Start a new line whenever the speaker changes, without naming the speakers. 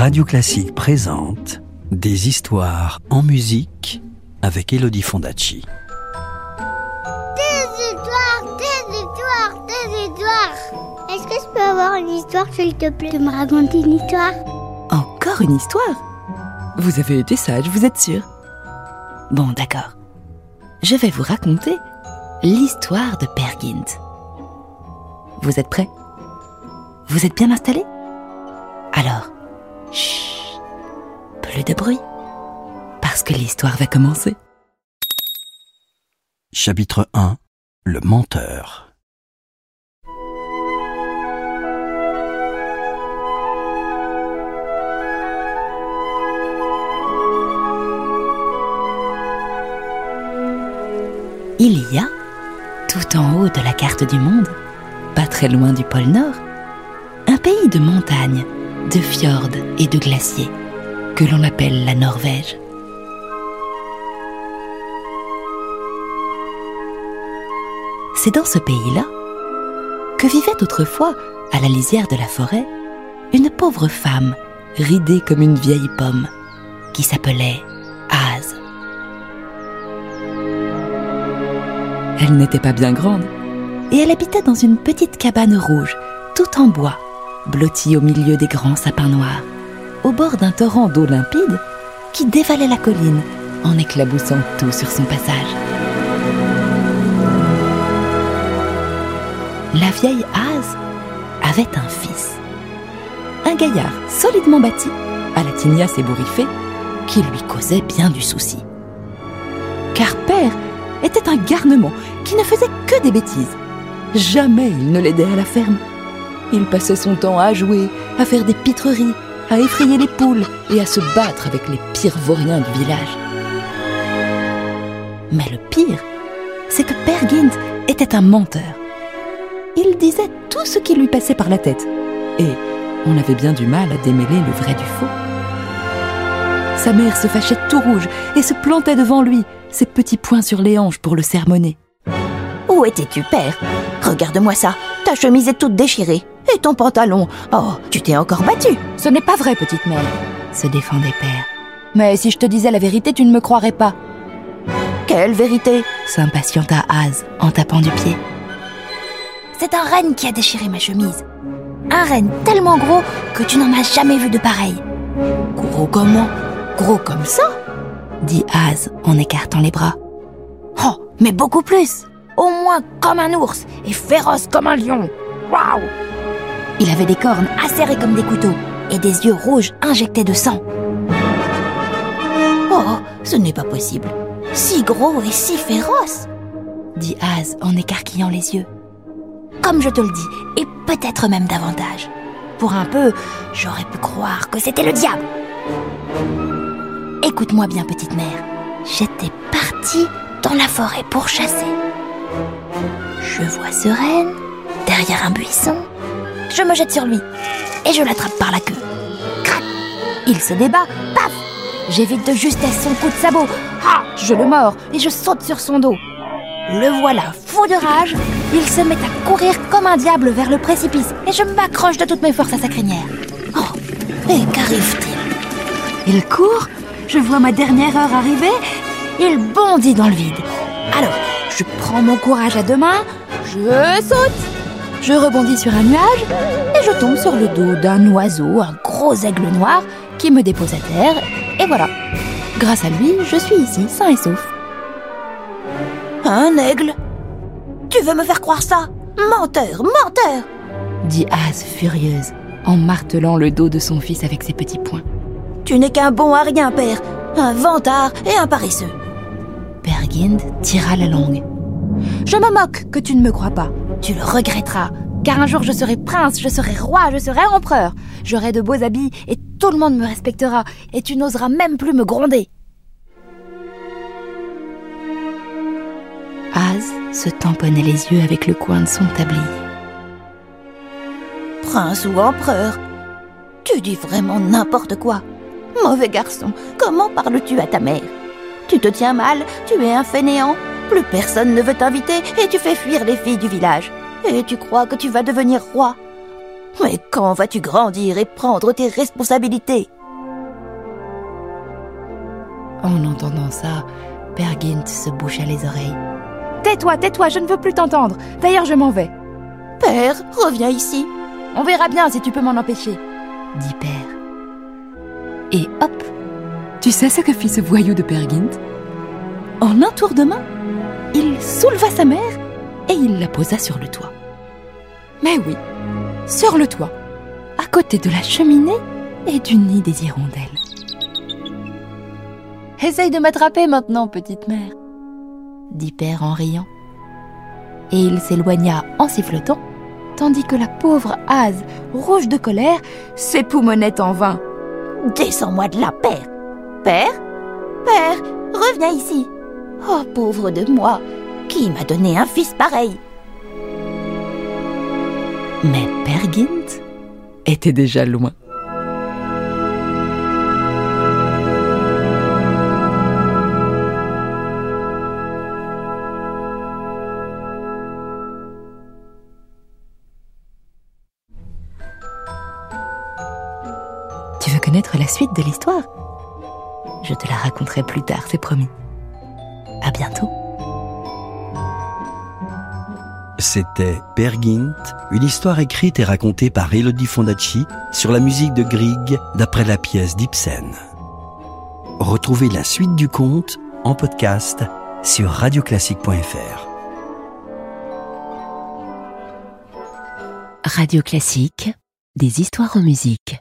Radio Classique présente Des histoires en musique avec Elodie Fondacci.
Des histoires, des histoires, des histoires. Est-ce que je peux avoir une histoire, s'il te plaît, de me raconter une histoire?
Encore une histoire? Vous avez été sage, vous êtes sûr Bon, d'accord. Je vais vous raconter l'histoire de Peer Gynt. Vous êtes prêts? Vous êtes bien installés? Alors, chut, plus de bruit, parce que l'histoire va commencer.
Chapitre 1 Le menteur.
Il y a, tout en haut de la carte du monde, pas très loin du pôle Nord, un pays de montagnes, de fjords et de glaciers que l'on appelle la Norvège. C'est dans ce pays-là que vivait autrefois, à la lisière de la forêt, une pauvre femme ridée comme une vieille pomme qui s'appelait Az. Elle n'était pas bien grande et elle habitait dans une petite cabane rouge, tout en bois, blottie au milieu des grands sapins noirs, au bord d'un torrent d'eau limpide qui dévalait la colline en éclaboussant tout sur son passage. La vieille Az avait un fils, un gaillard solidement bâti, à la tignasse ébouriffée, qui lui causait bien du souci. Car père était un garnement qui ne faisait que des bêtises. Jamais il ne l'aidait à la ferme. Il passait son temps à jouer, à faire des pitreries, à effrayer les poules et à se battre avec les pires vauriens du village. Mais le pire, c'est que Père Gynt était un menteur. Il disait tout ce qui lui passait par la tête. Et on avait bien du mal à démêler le vrai du faux. Sa mère se fâchait tout rouge et se plantait devant lui, ses petits poings sur les hanches pour le sermonner.
Où étais-tu, père? Regarde-moi ça, ta chemise est toute déchirée. Et ton pantalon Oh, tu t'es encore battu
Ce n'est pas vrai, petite mère, se défendait Père. Mais si je te disais la vérité, tu ne me croirais pas.
Quelle vérité?
S'impatienta Az en tapant du pied.
C'est un renne qui a déchiré ma chemise. Un renne tellement gros que tu n'en as jamais vu de pareil. Gros comment Gros comme ça
dit Az en écartant les bras.
Oh, mais beaucoup plus Au moins comme un ours et féroce comme un lion. Waouh Il avait des cornes acérées comme des couteaux et des yeux rouges injectés de sang. Oh, ce n'est pas possible. Si gros et si féroce
dit Az en écarquillant les yeux.
Comme je te le dis, et peut-être même davantage. Pour un peu, j'aurais pu croire que c'était le diable. Écoute-moi bien, petite mère. J'étais partie dans la forêt pour chasser. Je vois ce renne derrière un buisson. Je me jette sur lui et je l'attrape par la queue. Crac Il se débat. Paf J'évite de justesse son coup de sabot. Ah Je le mords et je saute sur son dos. Le voilà fou de rage. Il se met à courir comme un diable vers le précipice et je m'accroche de toutes mes forces à sa crinière. Oh Et qu'arrive-t-il? Il court je vois ma dernière heure arriver, il bondit dans le vide. Alors, je prends mon courage à deux mains, je saute, je rebondis sur un nuage et je tombe sur le dos d'un oiseau, un gros aigle noir, qui me dépose à terre, et voilà. Grâce à lui, je suis ici, sain et sauf. Un aigle? Tu veux me faire croire ça? Menteur, menteur
dit Az furieuse, en martelant le dos de son fils avec ses petits poings.
Tu n'es qu'un bon à rien, père. Un vantard et un paresseux.
Père Gynd tira la langue.
Je me moque que tu ne me crois pas. Tu le regretteras. Car un jour je serai prince, je serai roi, je serai empereur. J'aurai de beaux habits et tout le monde me respectera. Et tu n'oseras même plus me gronder.
Az se tamponnait les yeux avec le coin de son tablier.
Prince ou empereur Tu dis vraiment n'importe quoi. Mauvais garçon, comment parles-tu à ta mère? Tu te tiens mal, tu es un fainéant, plus personne ne veut t'inviter et tu fais fuir les filles du village. Et tu crois que tu vas devenir roi? Mais quand vas-tu grandir et prendre tes responsabilités?
En entendant ça, Pergint se boucha les oreilles. Tais-toi, tais-toi, je ne veux plus t'entendre. D'ailleurs, je m'en vais.
Père, reviens ici.
On verra bien si tu peux m'en empêcher, dit Père. Et hop Tu sais ce que fit ce voyou de Pergint En un tour de main, il souleva sa mère et il la posa sur le toit. Mais oui, sur le toit, à côté de la cheminée et du nid des hirondelles. Essaye de m'attraper maintenant, petite mère, dit Père en riant. Et il s'éloigna en sifflotant, tandis que la pauvre hase, rouge de colère, s'époumonnait en vain.
Descends-moi de là, Père. Père Père, reviens ici. Oh, pauvre de moi, qui m'a donné un fils pareil
Mais Pergint était déjà loin. Tu veux connaître la suite de l'histoire? Je te la raconterai plus tard, c'est promis. À bientôt.
C'était Pergint, une histoire écrite et racontée par Elodie Fondacci sur la musique de Grieg d'après la pièce d'Ibsen. Retrouvez la suite du conte en podcast sur radioclassique.fr.
Radio Classique, des histoires en musique.